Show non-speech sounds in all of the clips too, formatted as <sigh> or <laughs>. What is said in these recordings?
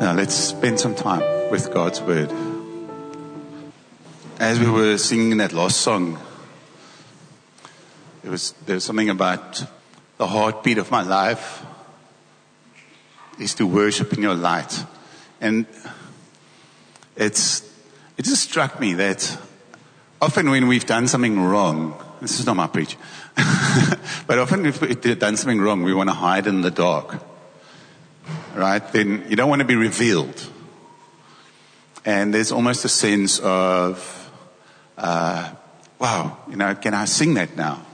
Now let's spend some time with God's word. As we were singing that last song, there was, there was something about the heartbeat of my life is to worship in your light. And it's, it just struck me that often when we've done something wrong, this is not my preach, <laughs> but often if we've done something wrong, we want to hide in the dark right, then you don't want to be revealed. And there's almost a sense of, uh, wow, you know, can I sing that now?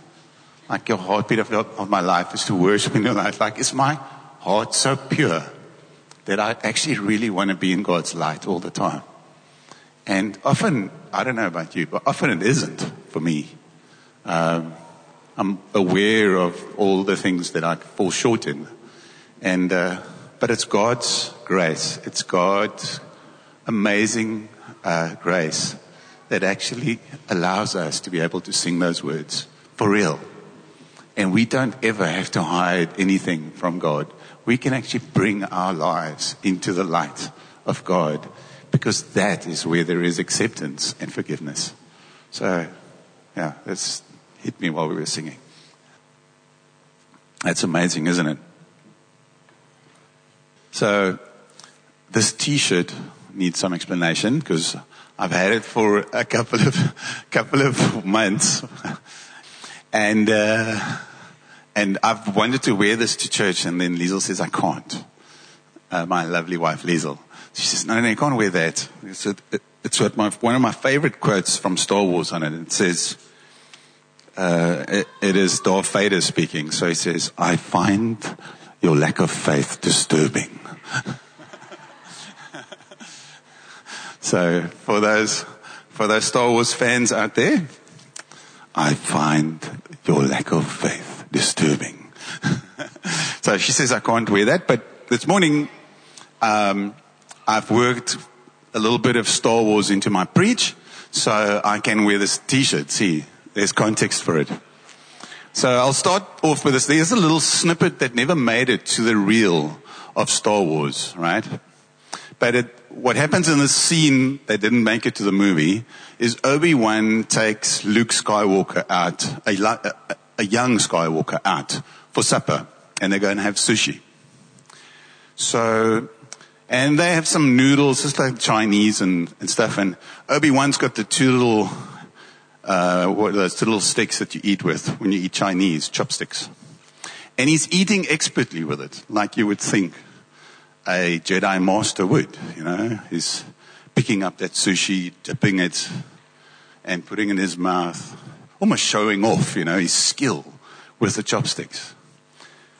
Like your heartbeat of, of my life is to worship in your life. Like, is my heart so pure that I actually really want to be in God's light all the time? And often, I don't know about you, but often it isn't for me. Um, I'm aware of all the things that I fall short in. And, uh, but it's God's grace. It's God's amazing uh, grace that actually allows us to be able to sing those words for real. And we don't ever have to hide anything from God. We can actually bring our lives into the light of God because that is where there is acceptance and forgiveness. So, yeah, that's hit me while we were singing. That's amazing, isn't it? So this T-shirt needs some explanation because I've had it for a couple of couple of months, and uh, and I've wanted to wear this to church, and then Liesel says I can't. Uh, my lovely wife Liesel, she says no, no, you can't wear that. It's, a, it's what my, one of my favorite quotes from Star Wars on it. It says. Uh, it, it is Darth Vader speaking. So he says, I find your lack of faith disturbing. <laughs> so for those, for those Star Wars fans out there, I find your lack of faith disturbing. <laughs> so she says I can't wear that, but this morning, um, I've worked a little bit of Star Wars into my preach, so I can wear this t-shirt. See, there's context for it. So I'll start off with this. There's a little snippet that never made it to the reel of Star Wars, right? But it, what happens in the scene that didn't make it to the movie is Obi-Wan takes Luke Skywalker out, a, a, a young Skywalker out for supper and they're going to have sushi. So, and they have some noodles, just like Chinese and, and stuff. And Obi-Wan's got the two little, uh, what are those two little sticks that you eat with when you eat Chinese, chopsticks. And he's eating expertly with it, like you would think a Jedi master would, you know. He's picking up that sushi, dipping it, and putting it in his mouth, almost showing off, you know, his skill with the chopsticks.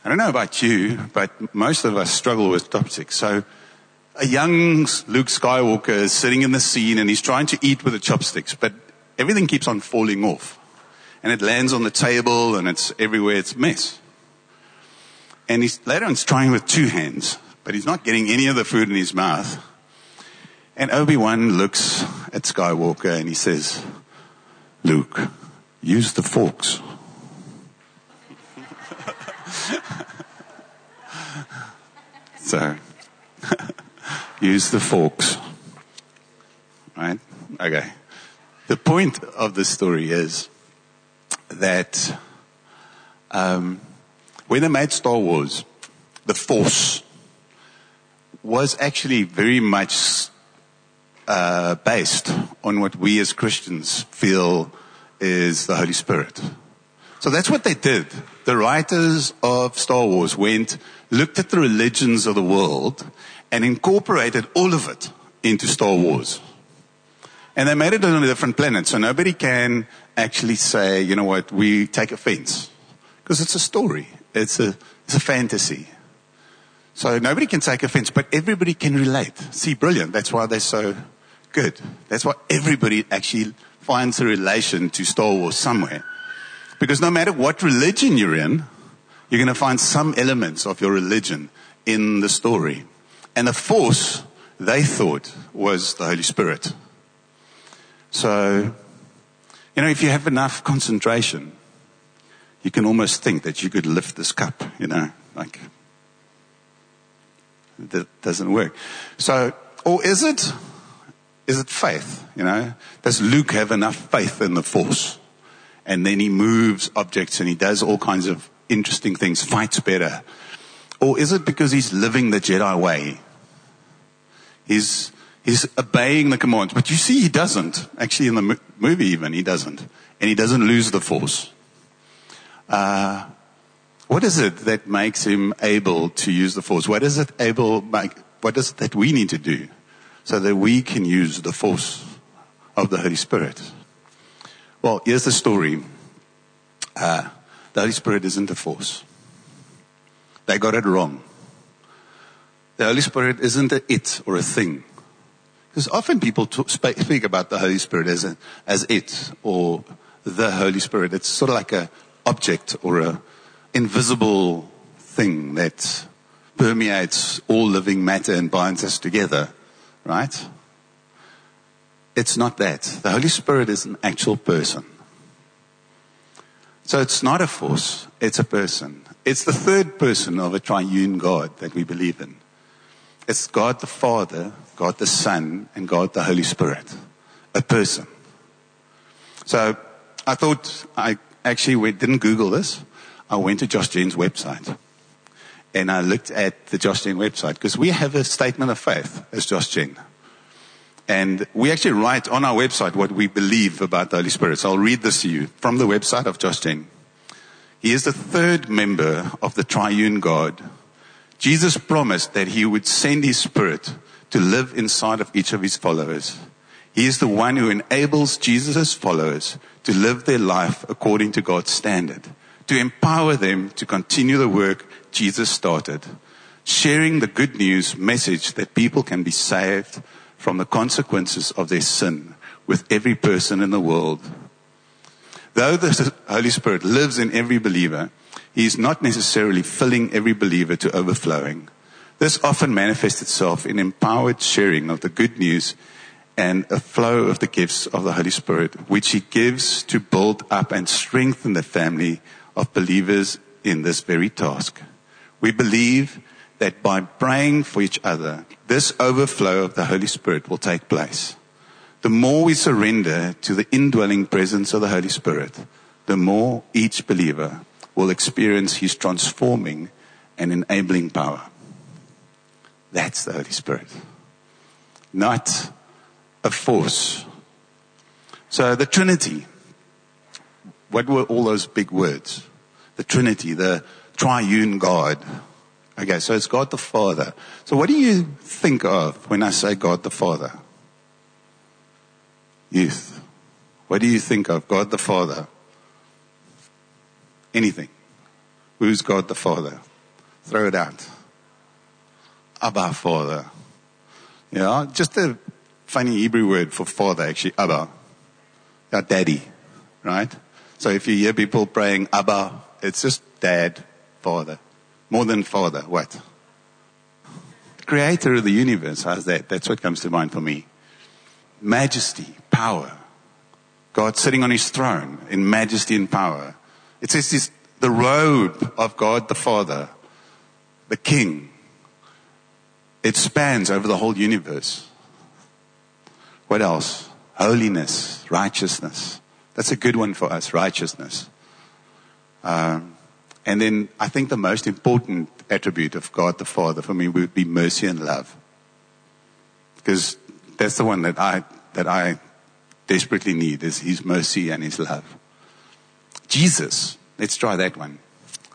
I don't know about you, but most of us struggle with chopsticks. So a young Luke Skywalker is sitting in the scene and he's trying to eat with the chopsticks, but everything keeps on falling off. And it lands on the table and it's everywhere, it's a mess. And he's later on he's trying with two hands but he's not getting any of the food in his mouth. And Obi-Wan looks at Skywalker and he says, Luke, use the forks. <laughs> so, <laughs> use the forks. Right? Okay. The point of the story is that um, when they made Star Wars, the Force was actually very much uh, based on what we as Christians feel is the Holy Spirit. So that's what they did. The writers of Star Wars went, looked at the religions of the world, and incorporated all of it into Star Wars. And they made it on a different planet, so nobody can actually say, you know what, we take offense. Because it's a story. It's a, it's a fantasy. So nobody can take offense, but everybody can relate. See, brilliant. That's why they're so good. That's why everybody actually finds a relation to Star Wars somewhere. Because no matter what religion you're in, you're going to find some elements of your religion in the story. And the force they thought was the Holy Spirit. So, you know, if you have enough concentration, you can almost think that you could lift this cup, you know, like That doesn't work. So, or is it, is it faith? You know, does Luke have enough faith in the force? And then he moves objects and he does all kinds of interesting things, fights better. Or is it because he's living the Jedi way? He's, he's obeying the commands. But you see, he doesn't. Actually, in the movie even, he doesn't. And he doesn't lose the force. Uh, what is it that makes him able to use the force? What is it able make, what is it that we need to do so that we can use the force of the Holy Spirit? Well, here's the story. Uh, the Holy Spirit isn't a force. They got it wrong. The Holy Spirit isn't a it or a thing. Because often people talk, speak about the Holy Spirit as, a, as it or the Holy Spirit. It's sort of like a object or a invisible thing that permeates all living matter and binds us together, right? It's not that. The Holy Spirit is an actual person. So it's not a force, it's a person. It's the third person of a triune God that we believe in. It's God the Father, God the Son, and God the Holy Spirit. A person. So I thought I actually went, didn't Google this. I went to Josh Gen's website and I looked at the Josh Gen website because we have a statement of faith as Josh Gen. And we actually write on our website what we believe about the Holy Spirit. So I'll read this to you from the website of Josh Gen. He is the third member of the triune God. Jesus promised that he would send his spirit to live inside of each of his followers. He is the one who enables Jesus' followers to live their life according to God's standard, to empower them to continue the work Jesus started, sharing the good news message that people can be saved from the consequences of their sin with every person in the world. Though the Holy Spirit lives in every believer, He is not necessarily filling every believer to overflowing. This often manifests itself in empowered sharing of the good news and a flow of the gifts of the Holy Spirit, which He gives to build up and strengthen the family of believers in this very task. We believe that by praying for each other, this overflow of the Holy Spirit will take place. The more we surrender to the indwelling presence of the Holy Spirit, the more each believer will experience His transforming and enabling power. That's the Holy Spirit. Not a force. So the Trinity. What were all those big words? The Trinity, the triune God. Okay, so it's God the Father. So what do you think of when I say God the Father? Youth. What do you think of God the Father? Anything. Who's God the Father? Throw it out. Abba Father. Yeah, just a funny Hebrew word for father actually, Abba. Yeah, daddy. Right? So if you hear people praying Abba, it's just dad, father. More than father, what? Creator of the universe, how's that? That's what comes to mind for me. Majesty, power. God sitting on his throne in majesty and power. It says this, the robe of God the Father, the King. It spans over the whole universe. What else? Holiness, righteousness. That's a good one for us, righteousness. Um, and then I think the most important attribute of God the Father for me would be mercy and love. Because that's the one that I, that I desperately need is His mercy and His love. Jesus, let's try that one.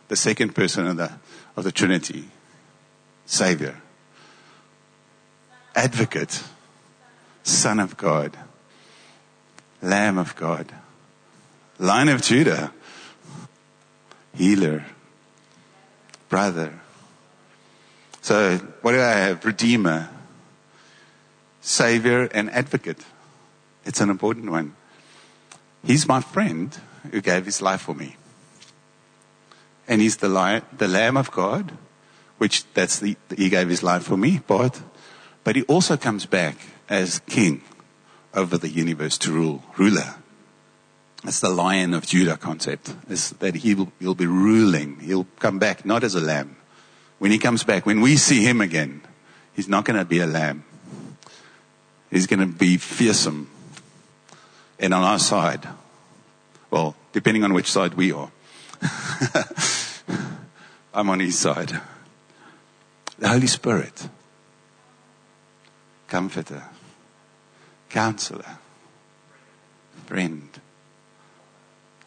The second person of the, of the Trinity. Savior. Advocate. Son of God. Lamb of God. Lion of Judah healer, brother. So what do I have? Redeemer, savior, and advocate. It's an important one. He's my friend who gave his life for me. And he's the, lion, the Lamb of God, which that's the, he gave his life for me, but, but he also comes back as king over the universe to rule, ruler. It's the lion of Judah concept. Is that he will, he'll be ruling. He'll come back not as a lamb. When he comes back, when we see him again, He's not going to be a lamb. He's going to be fearsome and on our side. Well, depending on which side we are. <laughs> I'm on his side. The Holy Spirit, comforter, counselor, friend,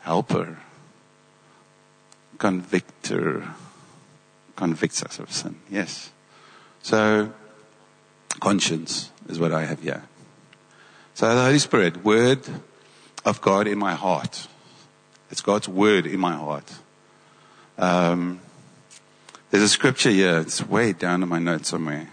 helper, convictor, convicts us of sin. Yes. So, conscience is what I have here. So the Holy Spirit, word of God in my heart. It's God's word in my heart. Um, there's a scripture here. It's way down in my notes somewhere.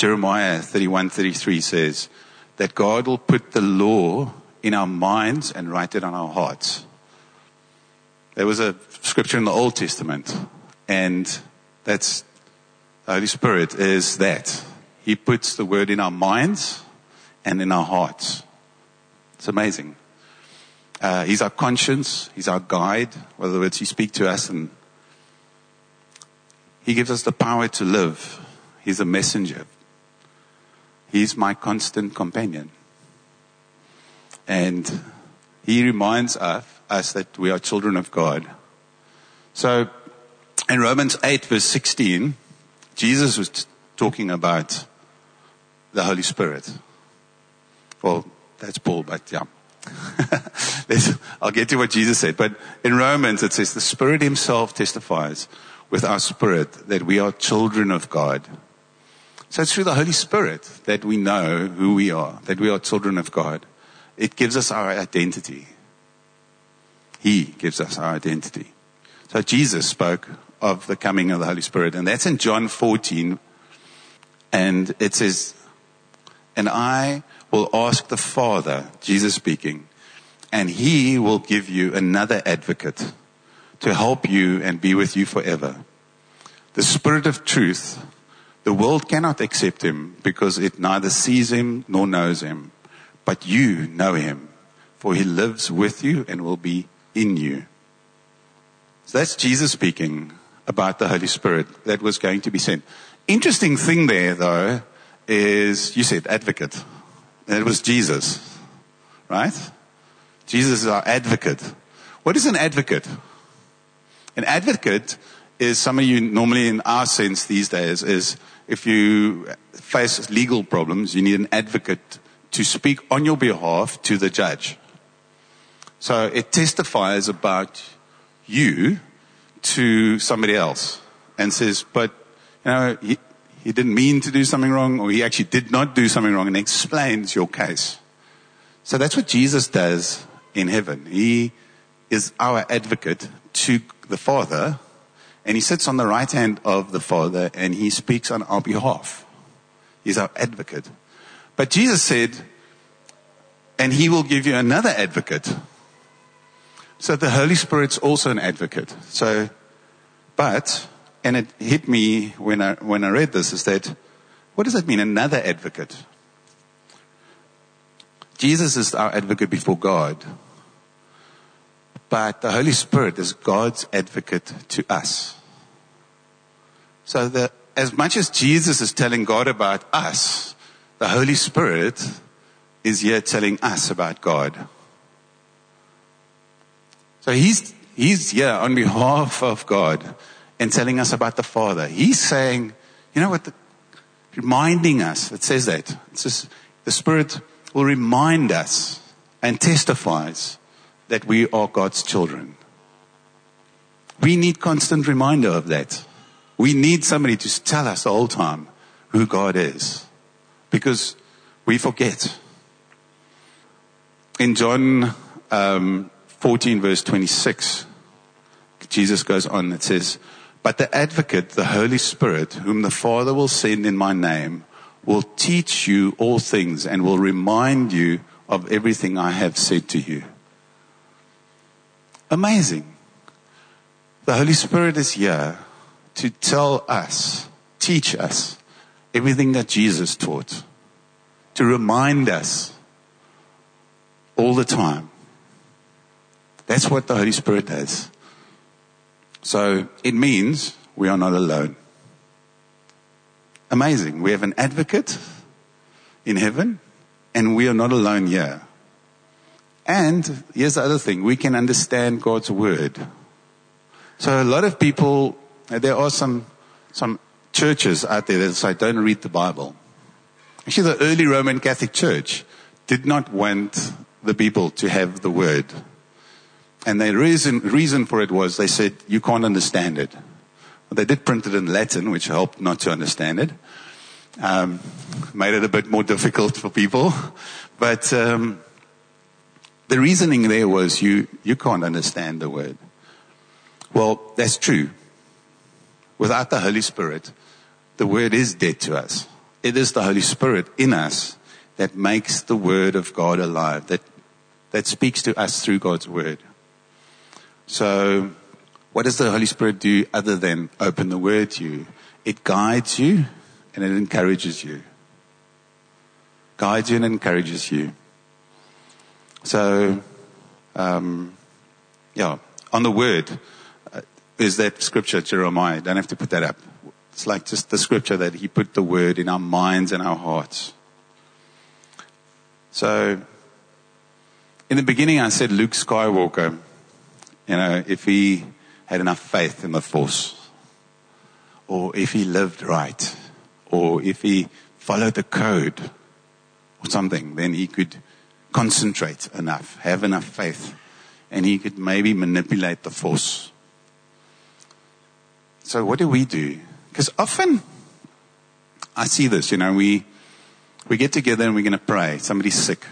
Jeremiah 31, 33 says that God will put the law in our minds and write it on our hearts. There was a scripture in the Old Testament, and that's the Holy Spirit is that. He puts the word in our minds and in our hearts. It's amazing. Uh, he's our conscience. He's our guide. In other words, He speaks to us and He gives us the power to live. He's a messenger. He's my constant companion. And He reminds us, us that we are children of God. So in Romans 8 verse 16, Jesus was t- talking about the Holy Spirit. Well, that's Paul, but yeah. <laughs> I'll get to what Jesus said. But in Romans, it says, the Spirit Himself testifies with our spirit that we are children of God. So it's through the Holy Spirit that we know who we are, that we are children of God. It gives us our identity. He gives us our identity. So Jesus spoke of the coming of the Holy Spirit, and that's in John 14. And it says, And I will ask the Father, Jesus speaking, and he will give you another advocate to help you and be with you forever. The Spirit of truth, the world cannot accept him because it neither sees him nor knows him, but you know him, for he lives with you and will be in you. So that's Jesus speaking about the Holy Spirit that was going to be sent. Interesting thing there though is you said advocate. And it was Jesus, right? Jesus is our advocate. What is an advocate? An advocate is some of you normally in our sense these days is if you face legal problems, you need an advocate to speak on your behalf to the judge. So it testifies about you to somebody else and says, but you know, he, he didn't mean to do something wrong or he actually did not do something wrong and explains your case. So that's what Jesus does in heaven. He is our advocate to the Father and he sits on the right hand of the Father and he speaks on our behalf. He's our advocate. But Jesus said, and he will give you another advocate. So the Holy Spirit's also an advocate. So, but and it hit me when I, when I read this is that, what does that mean? Another advocate. Jesus is our advocate before God. But the Holy Spirit is God's advocate to us. So that as much as Jesus is telling God about us, the Holy Spirit is here telling us about God. So he's, he's here on behalf of God and telling us about the Father. He's saying, you know what, the, reminding us, it says that. It says, the Spirit will remind us and testifies that we are God's children. We need constant reminder of that. We need somebody to tell us all the time who God is because we forget. In John um, 14 verse 26, Jesus goes on, and says, but the advocate, the Holy Spirit, whom the Father will send in my name, will teach you all things and will remind you of everything I have said to you. Amazing. The Holy Spirit is here to tell us, teach us everything that Jesus taught, to remind us all the time. That's what the Holy Spirit does. So it means we are not alone. amazing. We have an advocate in heaven and we are not alone here. And here's the other thing. We can understand God's word. So a lot of people, there are some, some churches out there that say, don't read the Bible. Actually, the early Roman Catholic Church did not want the people to have the word. And the reason, reason for it was they said, you can't understand it. They did print it in Latin, which helped not to understand it. Um, made it a bit more <laughs> difficult for people. But um, the reasoning there was you, you can't understand the word. Well, that's true. Without the Holy Spirit, the word is dead to us. It is the Holy Spirit in us that makes the word of God alive, that, that speaks to us through God's word. So what does the Holy Spirit do other than open the Word to you? It guides you and it encourages you. Guides you and encourages you. So, um, yeah, on the Word uh, is that scripture, Jeremiah. Don't have to put that up. It's like just the scripture that He put the Word in our minds and our hearts. So, in the beginning, I said Luke Skywalker. You know, if he had enough faith in the force, or if he lived right, or if he followed the code or something, then he could concentrate enough, have enough faith, and he could maybe manipulate the force. So what do we do? Because often I see this, you know, we, we get together and we're going to pray. Somebody's sick.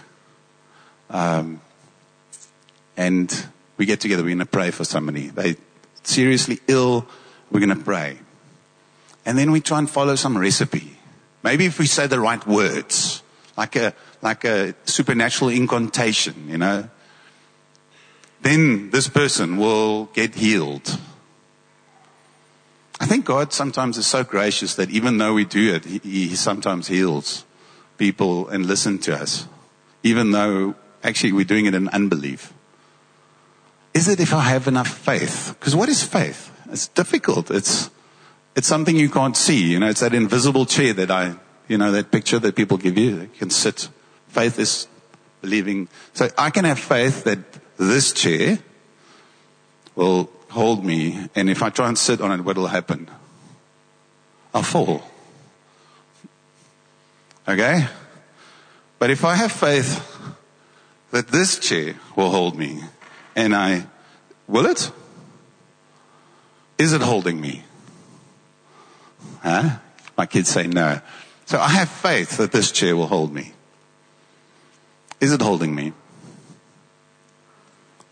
Um, and we get together, we're going to pray for somebody. They seriously ill, we're going to pray. And then we try and follow some recipe. Maybe if we say the right words, like a, like a supernatural incantation, you know, then this person will get healed. I think God sometimes is so gracious that even though we do it, He, he sometimes heals people and listen to us, even though actually we're doing it in unbelief. Is it if I have enough faith? Because what is faith? It's difficult. It's, it's something you can't see. You know, it's that invisible chair that I, you know, that picture that people give you. You can sit. Faith is believing. So I can have faith that this chair will hold me. And if I try and sit on it, what will happen? I'll fall. Okay? But if I have faith that this chair will hold me, and I, will it? Is it holding me? Huh? My kids say no. So I have faith that this chair will hold me. Is it holding me?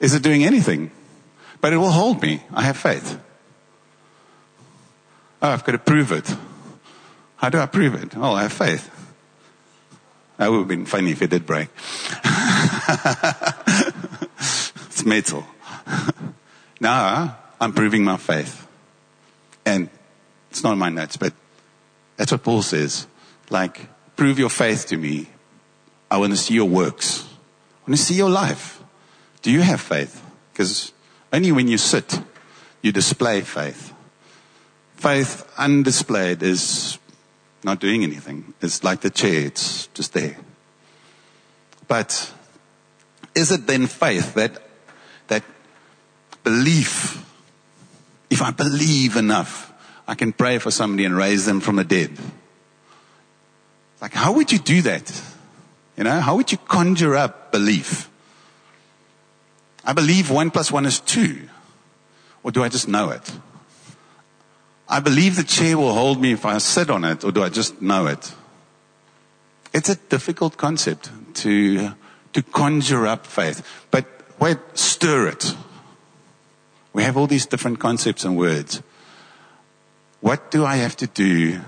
Is it doing anything? But it will hold me. I have faith. Oh, I've got to prove it. How do I prove it? Oh, I have faith. That would have been funny if it did break. <laughs> It's metal. <laughs> now I'm proving my faith. And it's not in my notes, but that's what Paul says. Like, prove your faith to me. I want to see your works. I want to see your life. Do you have faith? Because only when you sit, you display faith. Faith undisplayed is not doing anything. It's like the chair, it's just there. But is it then faith that that belief, if I believe enough, I can pray for somebody and raise them from the dead. Like, how would you do that? You know, how would you conjure up belief? I believe one plus one is two. Or do I just know it? I believe the chair will hold me if I sit on it, or do I just know it? It's a difficult concept to, to conjure up faith. But wait, stir it. We have all these different concepts and words. What do I have to do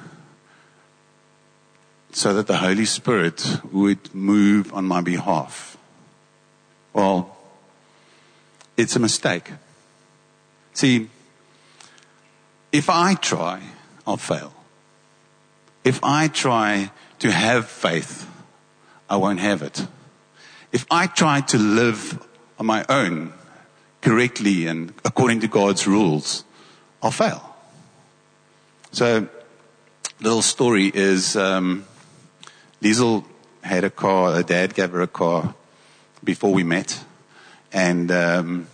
so that the Holy Spirit would move on my behalf? Well, it's a mistake. See, if I try, I'll fail. If I try to have faith, I won't have it. If I try to live on my own correctly and according to God's rules, I'll fail. So little story is um, Liesel had a car, her dad gave her a car before we met. And um,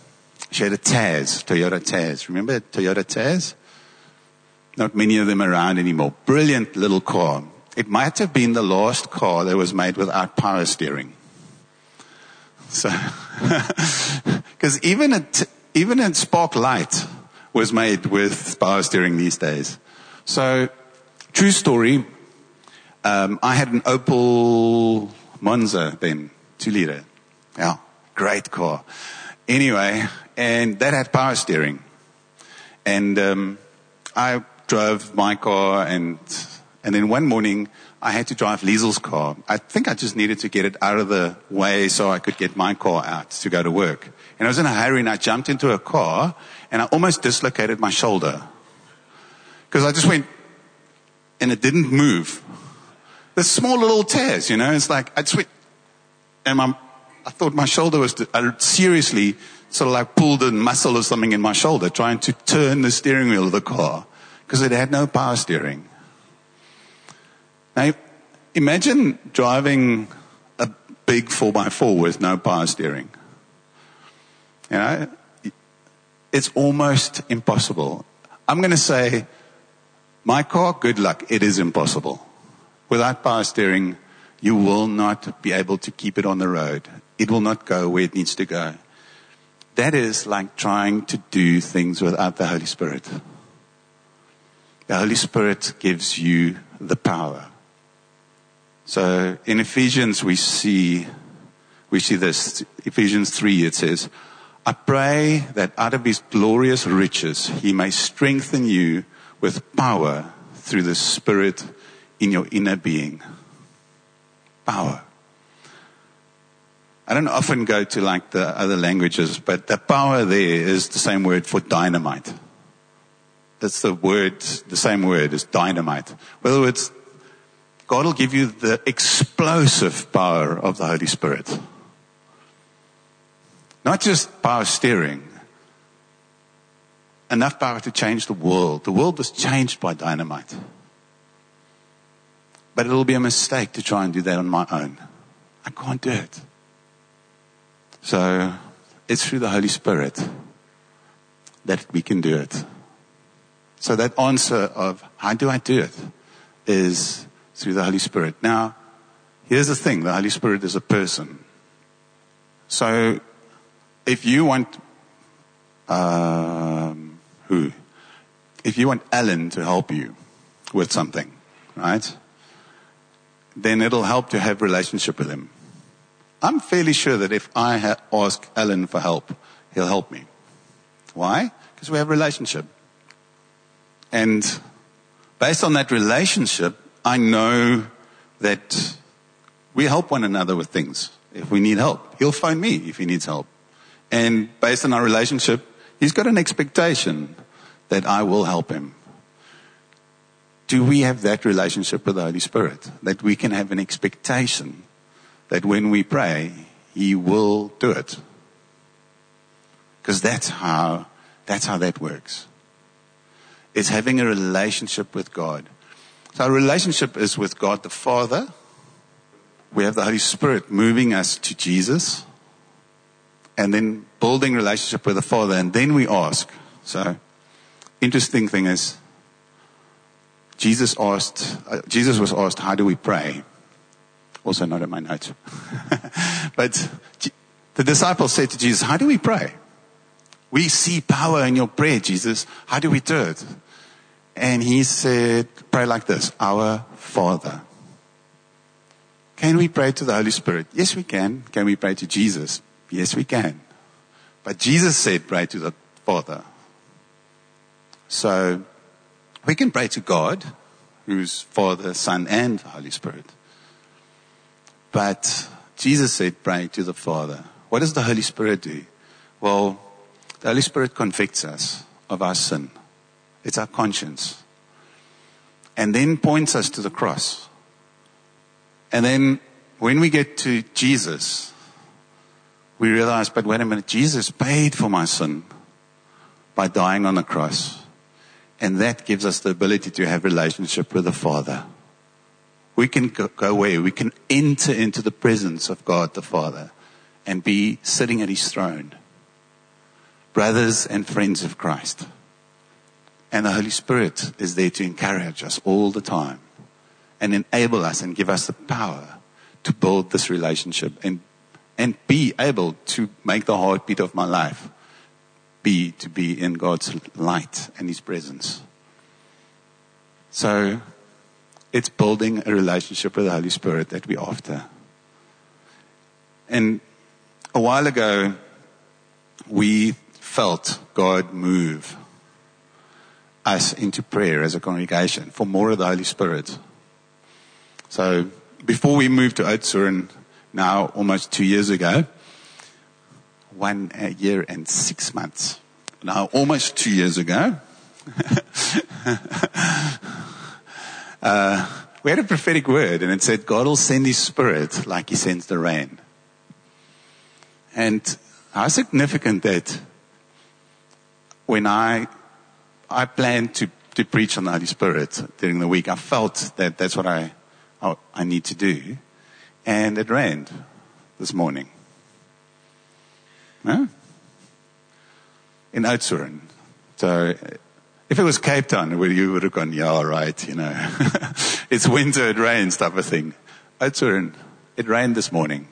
she had a Tazz, Toyota Tazz. Remember Toyota Tazz? Not many of them around anymore. Brilliant little car. It might have been the last car that was made without power steering. So, <laughs> because even a, t- even a Spark Lite was made with power steering these days. So, true story. Um, I had an Opel Monza then, two liter. Yeah, great car. Anyway, and that had power steering. And um, I drove my car, and and then one morning I had to drive Liesel's car. I think I just needed to get it out of the way so I could get my car out to go to work. And I was in a hurry, and I jumped into a car, and I almost dislocated my shoulder because I just went, and it didn't move. The small little tears, you know. It's like I just went, and my, I thought my shoulder was. I seriously sort of like pulled a muscle or something in my shoulder, trying to turn the steering wheel of the car because it had no power steering. Now, imagine driving a big 4x4 with no power steering. You know, it's almost impossible. I'm going to say, my car, good luck, it is impossible. Without power steering, you will not be able to keep it on the road. It will not go where it needs to go. That is like trying to do things without the Holy Spirit. The Holy Spirit gives you the power. So in Ephesians we see, we see this, Ephesians 3 it says, I pray that out of his glorious riches he may strengthen you with power through the Spirit in your inner being. Power. I don't often go to like the other languages, but the power there is the same word for dynamite. That's the word, the same word as dynamite. In other words, God will give you the explosive power of the Holy Spirit. Not just power steering. Enough power to change the world. The world was changed by dynamite. But it'll be a mistake to try and do that on my own. I can't do it. So it's through the Holy Spirit that we can do it. So that answer of how do I do it is through the Holy Spirit. Now, here's the thing. The Holy Spirit is a person. So if you want, um, who? If you want Alan to help you with something, right? Then it'll help to have relationship with him. I'm fairly sure that if I ha- ask Alan for help, he'll help me. Why? Because we have relationship. And based on that relationship, I know that we help one another with things. If we need help, he'll phone me if he needs help. And based on our relationship, he's got an expectation that I will help him. Do we have that relationship with the Holy Spirit? That we can have an expectation that when we pray, He will do it. Because that's how, that's how that works. It's having a relationship with God. So our relationship is with God the Father. We have the Holy Spirit moving us to Jesus and then building relationship with the Father. And then we ask. So interesting thing is Jesus asked, uh, Jesus was asked, how do we pray? Also not in my notes. <laughs> but the disciples said to Jesus, how do we pray? We see power in your prayer, Jesus. How do we do it? And he said, pray like this, our Father. Can we pray to the Holy Spirit? Yes, we can. Can we pray to Jesus? Yes, we can. But Jesus said, pray to the Father. So we can pray to God, who's Father, Son, and Holy Spirit. But Jesus said, pray to the Father. What does the Holy Spirit do? Well, the Holy Spirit convicts us of our sin. It's our conscience. And then points us to the cross. And then when we get to Jesus, we realize, but wait a minute, Jesus paid for my sin by dying on the cross. And that gives us the ability to have relationship with the Father. We can go, away. We can enter into the presence of God the Father and be sitting at his throne. Brothers and friends of Christ. And the Holy Spirit is there to encourage us all the time and enable us and give us the power to build this relationship and, and be able to make the heartbeat of my life be to be in God's light and His presence. So it's building a relationship with the Holy Spirit that we're after. And a while ago, we felt God move us into prayer as a congregation for more of the Holy Spirit. So before we moved to Oudtshoorn, now almost two years ago, one year and six months. Now almost two years ago, <laughs> uh, we had a prophetic word and it said God will send his spirit like he sends the rain. And how significant that when I, I planned to, to preach on the Holy Spirit during the week, I felt that that's what I, I, I need to do. And it rained this morning. In Oudtshoorn. So if it was Cape Town, you would have gone, yeah, right, you know. <laughs> it's winter, it rains type of thing. Oudtshoorn, it rained this morning.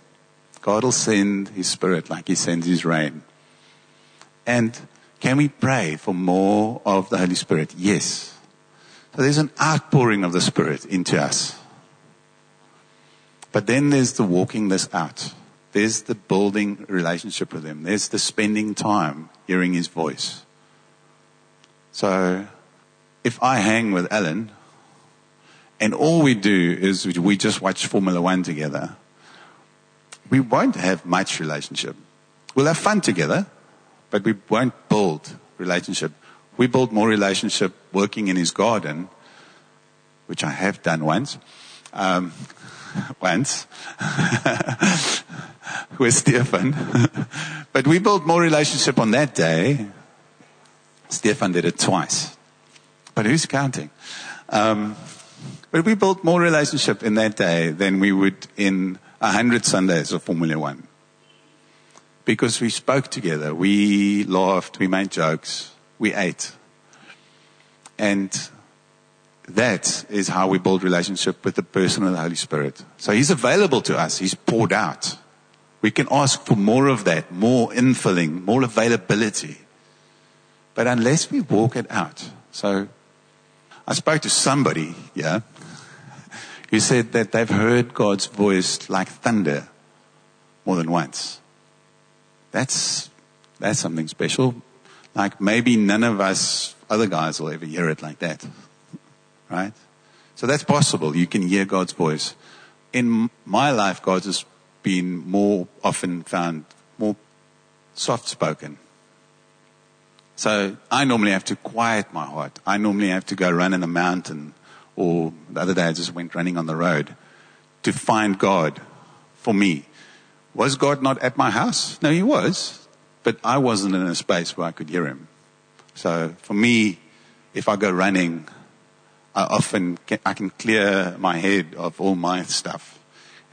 God will send His Spirit like He sends His rain. And can we pray for more of the Holy Spirit? Yes. So there's an outpouring of the Spirit into us. But then there's the walking this out. There's the building relationship with Him. There's the spending time hearing His voice. So if I hang with Alan and all we do is we just watch Formula One together, we won't have much relationship. We'll have fun together, but we won't build relationship. We build more relationship working in his garden, which I have done once. Um, <laughs> once <laughs> with Stefan. <laughs> but we built more relationship on that day. Stefan did it twice. But who's counting? Um, but we built more relationship in that day than we would in a hundred Sundays of Formula One. Because we spoke together, we laughed, we made jokes, we ate. And that is how we build relationship with the person of the Holy Spirit. So He's available to us. He's poured out. We can ask for more of that, more infilling, more availability. But unless we walk it out. So I spoke to somebody, yeah, who said that they've heard God's voice like thunder more than once. That's, that's something special. Like maybe none of us other guys will ever hear it like that. Right? So that's possible. You can hear God's voice. In my life, God has been more often found more soft spoken. So I normally have to quiet my heart. I normally have to go run in a mountain or the other day I just went running on the road to find God for me. Was God not at my house? No, he was, but I wasn't in a space where I could hear him. So for me, if I go running, I often can, I can clear my head of all my stuff.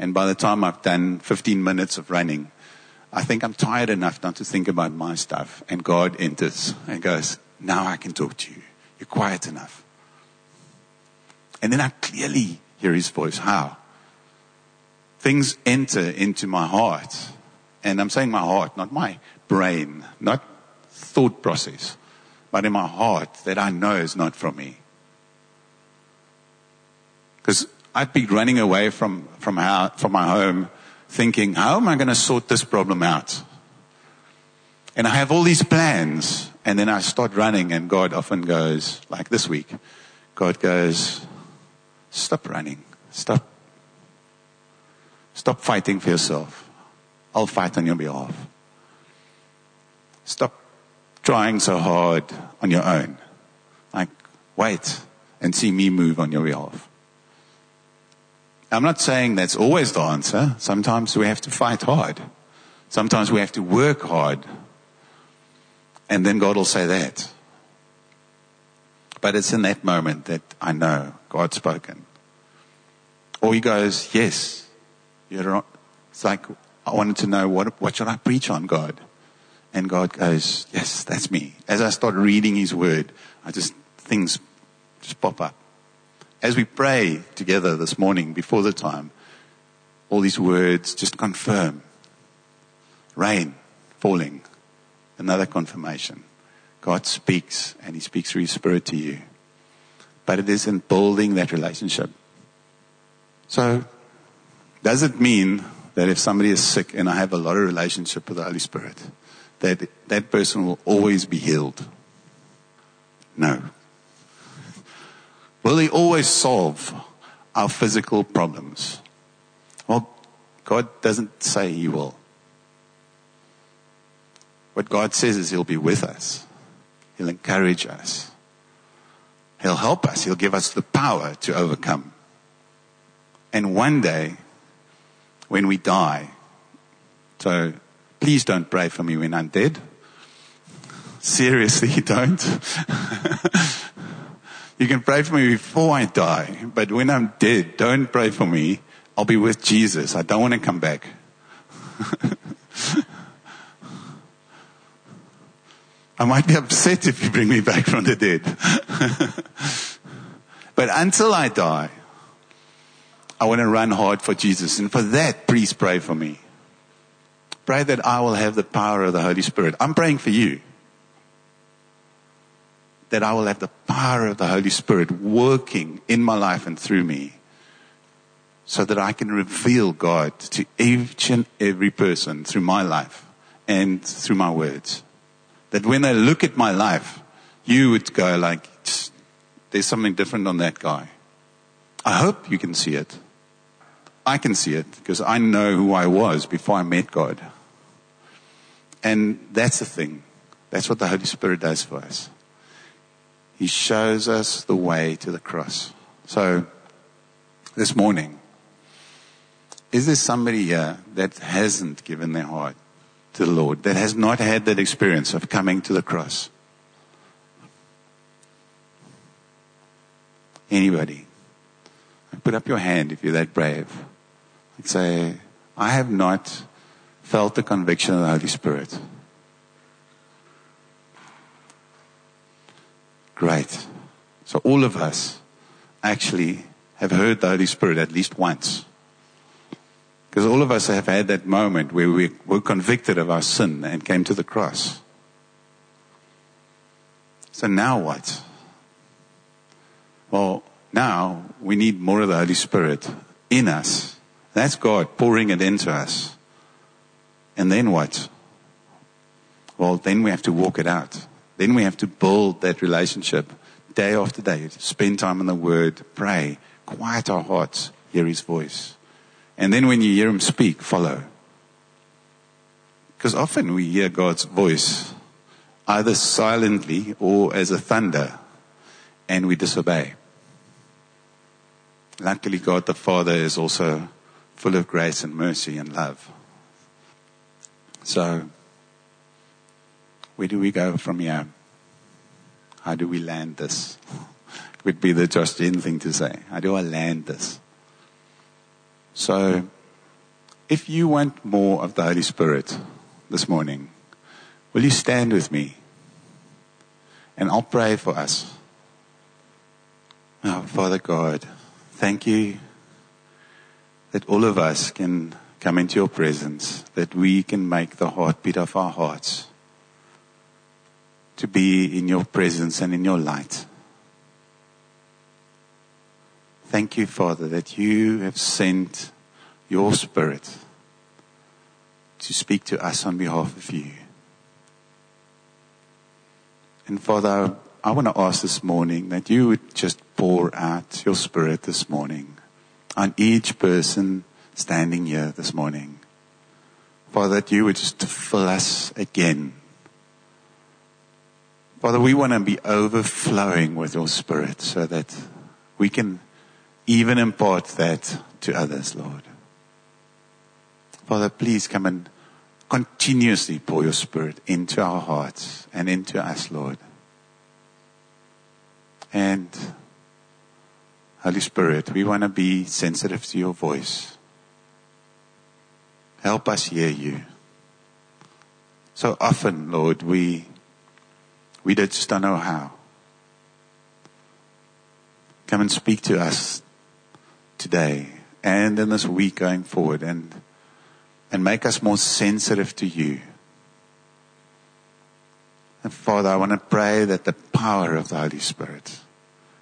And by the time I've done 15 minutes of running, I think I'm tired enough not to think about my stuff. And God enters and goes, now I can talk to you. You're quiet enough. And then I clearly hear his voice. How? Things enter into my heart. And I'm saying my heart, not my brain, not thought process, but in my heart that I know is not from me. Because I'd be running away from, from, our, from my home thinking, how am I going to sort this problem out? And I have all these plans. And then I start running and God often goes, like this week, God goes, Stop running. Stop. Stop fighting for yourself. I'll fight on your behalf. Stop trying so hard on your own. Like, wait and see me move on your behalf. I'm not saying that's always the answer. Sometimes we have to fight hard. Sometimes we have to work hard. And then God will say that. But it's in that moment that I know God's spoken. Or he goes, yes, you're. It's like, I wanted to know what, what should I preach on, God? And God goes, yes, that's me. As I start reading his word, I just, things just pop up. As we pray together this morning before the time, all these words just confirm. Rain falling. Another confirmation. God speaks and he speaks through his spirit to you. But it is in building that relationship. So, does it mean that if somebody is sick and I have a lot of relationship with the Holy Spirit, that that person will always be healed? No. Will he always solve our physical problems? Well, God doesn't say he will. What God says is he'll be with us. He'll encourage us. He'll help us. He'll give us the power to overcome. And one day, when we die, so please don't pray for me when I'm dead. Seriously, <laughs> don't. <laughs> you can pray for me before I die, but when I'm dead, don't pray for me. I'll be with Jesus. I don't want to come back. <laughs> I might be upset if you bring me back from the dead. <laughs> but until I die, I want to run hard for Jesus. And for that, please pray for me. Pray that I will have the power of the Holy Spirit. I'm praying for you. That I will have the power of the Holy Spirit working in my life and through me. So that I can reveal God to each and every person through my life and through my words. That when they look at my life, you would go like, there's something different on that guy. I hope you can see it. I can see it because I know who I was before I met God. And that's the thing. That's what the Holy Spirit does for us. He shows us the way to the cross. So, this morning, is there somebody here that hasn't given their heart to the Lord, that has not had that experience of coming to the cross? Anybody? Put up your hand if you're that brave and say, I have not felt the conviction of the Holy Spirit. Great. So all of us actually have heard the Holy Spirit at least once. Because all of us have had that moment where we were convicted of our sin and came to the cross. So now what? Well, now we need more of the Holy Spirit in us that's God pouring it into us. And then what? Well, then we have to walk it out. Then we have to build that relationship day after day. Spend time in the Word, pray, quiet our hearts, hear His voice. And then when you hear Him speak, follow. Because often we hear God's voice either silently or as a thunder and we disobey. Luckily, God the Father is also full of grace and mercy and love. So, where do we go from here? How do we land this? Would be the just in thing to say. How do I land this? So, if you want more of the Holy Spirit this morning, will you stand with me? And I'll pray for us. Oh, Father God, thank you that all of us can come into your presence, that we can make the heartbeat of our hearts to be in your presence and in your light. Thank you, Father, that you have sent your Spirit to speak to us on behalf of you. And Father, I want to ask this morning that you would just pour out your Spirit this morning on each person standing here this morning. Father, that you would just fill us again. Father, we want to be overflowing with your spirit so that we can even impart that to others, Lord. Father, please come and continuously pour your spirit into our hearts and into us, Lord. And Holy Spirit, we want to be sensitive to your voice. Help us hear you. So often, Lord, we, we just don't know how. Come and speak to us today and in this week going forward and, and make us more sensitive to you. And Father, I want to pray that the power of the Holy Spirit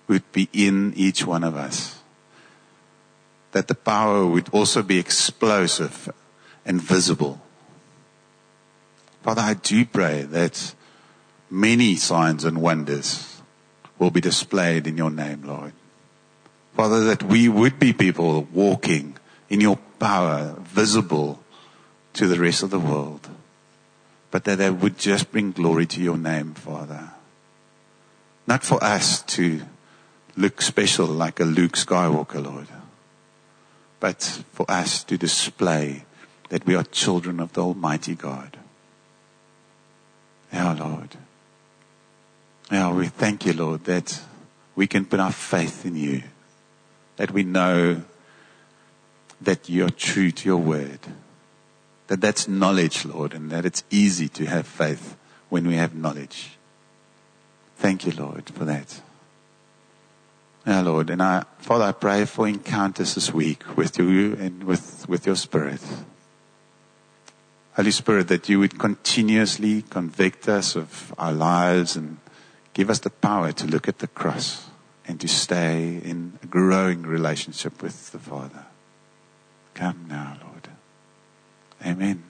would be in each one of us. That the power would also be explosive and visible. Father, I do pray that many signs and wonders will be displayed in your name, Lord. Father, that we would be people walking in your power, visible to the rest of the world but that they would just bring glory to your name, Father. Not for us to look special like a Luke Skywalker, Lord, but for us to display that we are children of the Almighty God. Our Lord. Now we thank you, Lord, that we can put our faith in you, that we know that you're true to your word that that's knowledge, Lord, and that it's easy to have faith when we have knowledge. Thank you, Lord, for that. Yeah, Lord, and I, Father, I pray for encounters this week with you and with, with your Spirit. Holy Spirit, that you would continuously convict us of our lives and give us the power to look at the cross and to stay in a growing relationship with the Father. Come now, Lord. Amen.